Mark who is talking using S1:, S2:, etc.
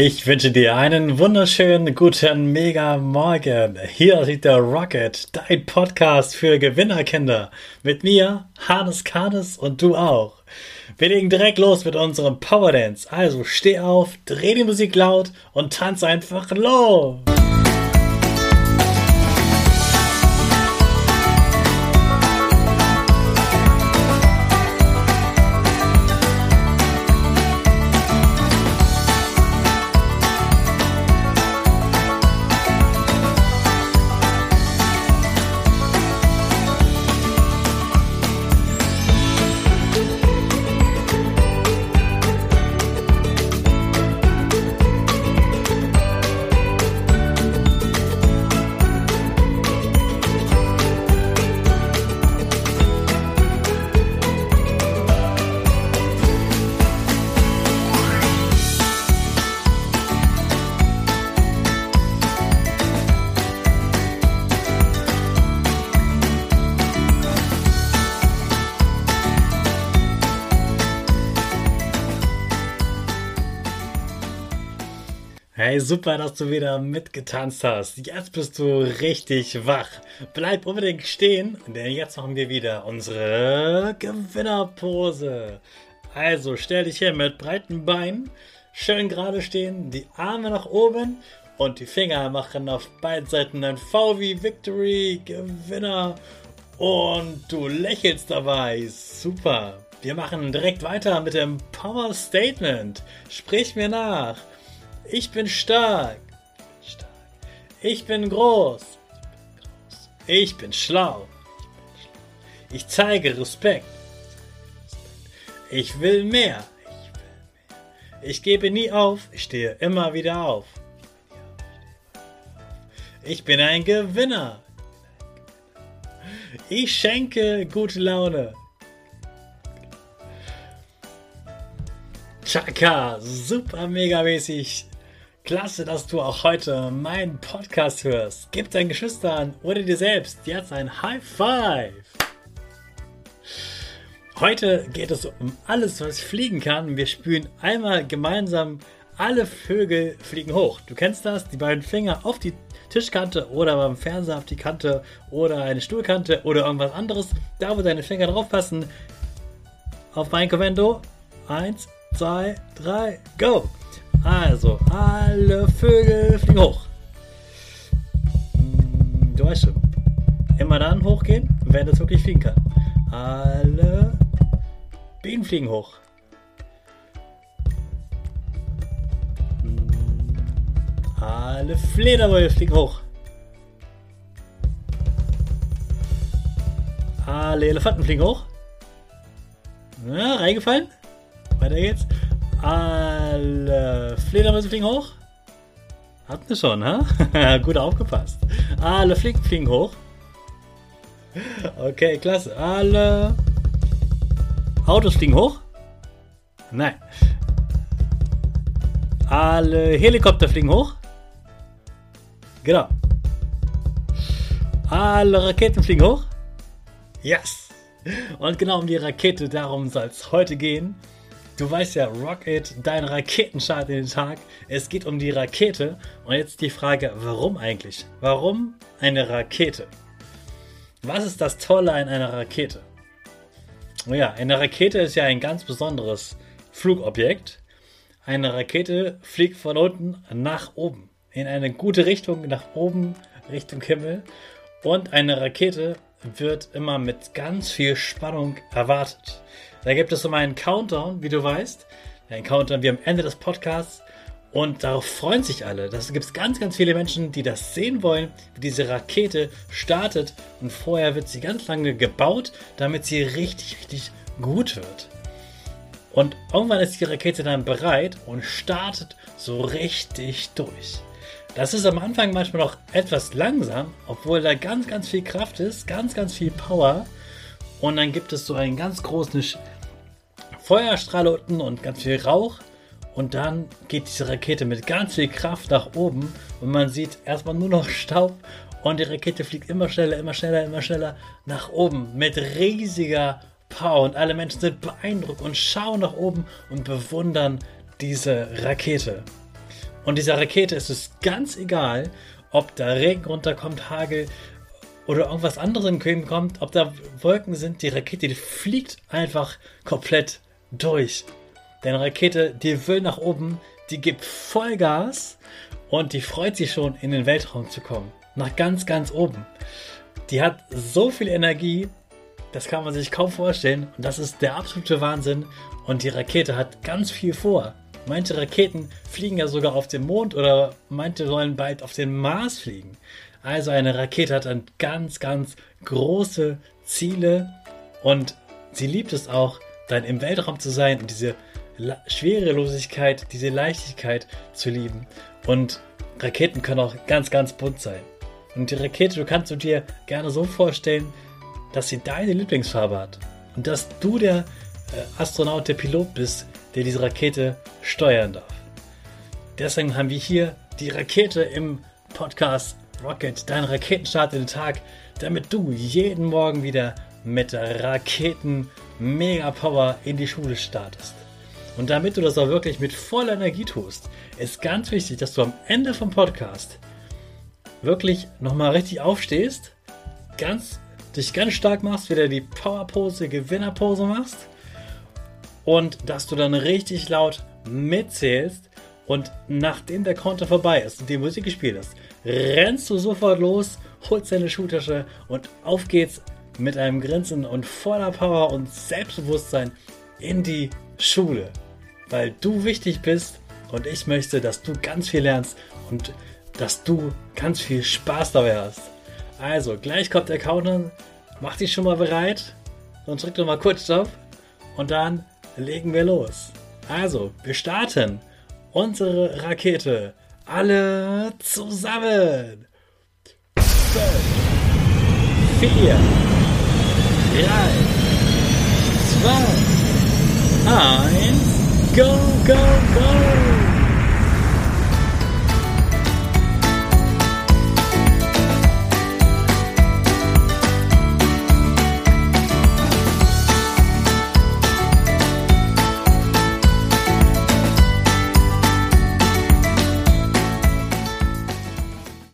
S1: Ich wünsche dir einen wunderschönen guten Mega Morgen. Hier sieht der Rocket, dein Podcast für Gewinnerkinder. Mit mir, Hannes Karnes und du auch. Wir legen direkt los mit unserem Power Dance. Also steh auf, dreh die Musik laut und tanz einfach los. Hey, super, dass du wieder mitgetanzt hast. Jetzt bist du richtig wach. Bleib unbedingt stehen, denn jetzt machen wir wieder unsere Gewinnerpose. Also stell dich hier mit breiten Beinen, schön gerade stehen, die Arme nach oben und die Finger machen auf beiden Seiten ein V wie Victory, Gewinner. Und du lächelst dabei. Super. Wir machen direkt weiter mit dem Power Statement. Sprich mir nach. Ich bin stark. Ich bin groß. Ich bin schlau. Ich zeige Respekt. Ich will mehr. Ich gebe nie auf. Ich stehe immer wieder auf. Ich bin ein Gewinner. Ich schenke gute Laune. Chaka, super mega mäßig. Klasse, dass du auch heute meinen Podcast hörst. Gib deinen Geschwistern oder dir selbst jetzt ein High Five. Heute geht es um alles, was fliegen kann. Wir spülen einmal gemeinsam alle Vögel fliegen hoch. Du kennst das, die beiden Finger auf die Tischkante oder beim Fernseher auf die Kante oder eine Stuhlkante oder irgendwas anderes. Da, wo deine Finger drauf passen. Auf mein Kommando. Eins, zwei, drei, go! Also, alle Vögel fliegen hoch. Hm, du weißt schon. Immer dann hochgehen, wenn es wirklich fliegen kann. Alle Bienen fliegen hoch. Hm, alle Fledermäuse fliegen hoch. Alle Elefanten fliegen hoch. Ja, reingefallen. Weiter geht's. Alle Fledermäuse fliegen hoch. Hatten wir schon, ha? Gut aufgepasst. Alle Fliegen fliegen hoch. Okay, klasse. Alle Autos fliegen hoch. Nein. Alle Helikopter fliegen hoch. Genau. Alle Raketen fliegen hoch. Yes. Und genau um die Rakete, darum soll es heute gehen. Du weißt ja, Rocket, dein Raketenstart in den Tag. Es geht um die Rakete. Und jetzt die Frage, warum eigentlich? Warum eine Rakete? Was ist das Tolle an einer Rakete? Ja, eine Rakete ist ja ein ganz besonderes Flugobjekt. Eine Rakete fliegt von unten nach oben. In eine gute Richtung, nach oben, Richtung Himmel. Und eine Rakete wird immer mit ganz viel Spannung erwartet. Da gibt es immer einen Countdown, wie du weißt. Ein Countdown wie am Ende des Podcasts. Und darauf freuen sich alle. Da gibt es ganz, ganz viele Menschen, die das sehen wollen, wie diese Rakete startet. Und vorher wird sie ganz lange gebaut, damit sie richtig, richtig gut wird. Und irgendwann ist die Rakete dann bereit und startet so richtig durch. Das ist am Anfang manchmal noch etwas langsam, obwohl da ganz, ganz viel Kraft ist, ganz, ganz viel Power. Und dann gibt es so einen ganz großen Feuerstrahl unten und ganz viel Rauch. Und dann geht diese Rakete mit ganz viel Kraft nach oben und man sieht erstmal nur noch Staub und die Rakete fliegt immer schneller, immer schneller, immer schneller nach oben mit riesiger Power und alle Menschen sind beeindruckt und schauen nach oben und bewundern diese Rakete. Und dieser Rakete ist es ganz egal, ob da Regen runterkommt, Hagel oder irgendwas anderes in Köln kommt, ob da Wolken sind. Die Rakete, die fliegt einfach komplett durch. Deine Rakete, die will nach oben, die gibt Vollgas und die freut sich schon, in den Weltraum zu kommen. Nach ganz, ganz oben. Die hat so viel Energie, das kann man sich kaum vorstellen. Und das ist der absolute Wahnsinn. Und die Rakete hat ganz viel vor. Manche Raketen fliegen ja sogar auf den Mond oder manche sollen bald auf den Mars fliegen. Also eine Rakete hat dann ganz, ganz große Ziele und sie liebt es auch, dann im Weltraum zu sein und diese Schwerelosigkeit, diese Leichtigkeit zu lieben. Und Raketen können auch ganz, ganz bunt sein. Und die Rakete, du kannst du dir gerne so vorstellen, dass sie deine Lieblingsfarbe hat. Und dass du der äh, Astronaut, der Pilot bist, der diese Rakete steuern darf. Deswegen haben wir hier die Rakete im Podcast Rocket, dein Raketenstart in den Tag, damit du jeden Morgen wieder mit Raketen Mega Power in die Schule startest. Und damit du das auch wirklich mit voller Energie tust, ist ganz wichtig, dass du am Ende vom Podcast wirklich nochmal richtig aufstehst, ganz, dich ganz stark machst, wieder die Powerpose, Gewinnerpose machst und dass du dann richtig laut mitzählst und nachdem der Counter vorbei ist und die Musik gespielt ist, rennst du sofort los, holst deine Schultasche und auf geht's mit einem Grinsen und voller Power und Selbstbewusstsein in die Schule. Weil du wichtig bist und ich möchte, dass du ganz viel lernst und dass du ganz viel Spaß dabei hast. Also, gleich kommt der Counter. Mach dich schon mal bereit und drück doch mal kurz drauf und dann legen wir los. Also, wir starten unsere Rakete. Alle zusammen. 5, 4, 3, 2, 1, go, go, go!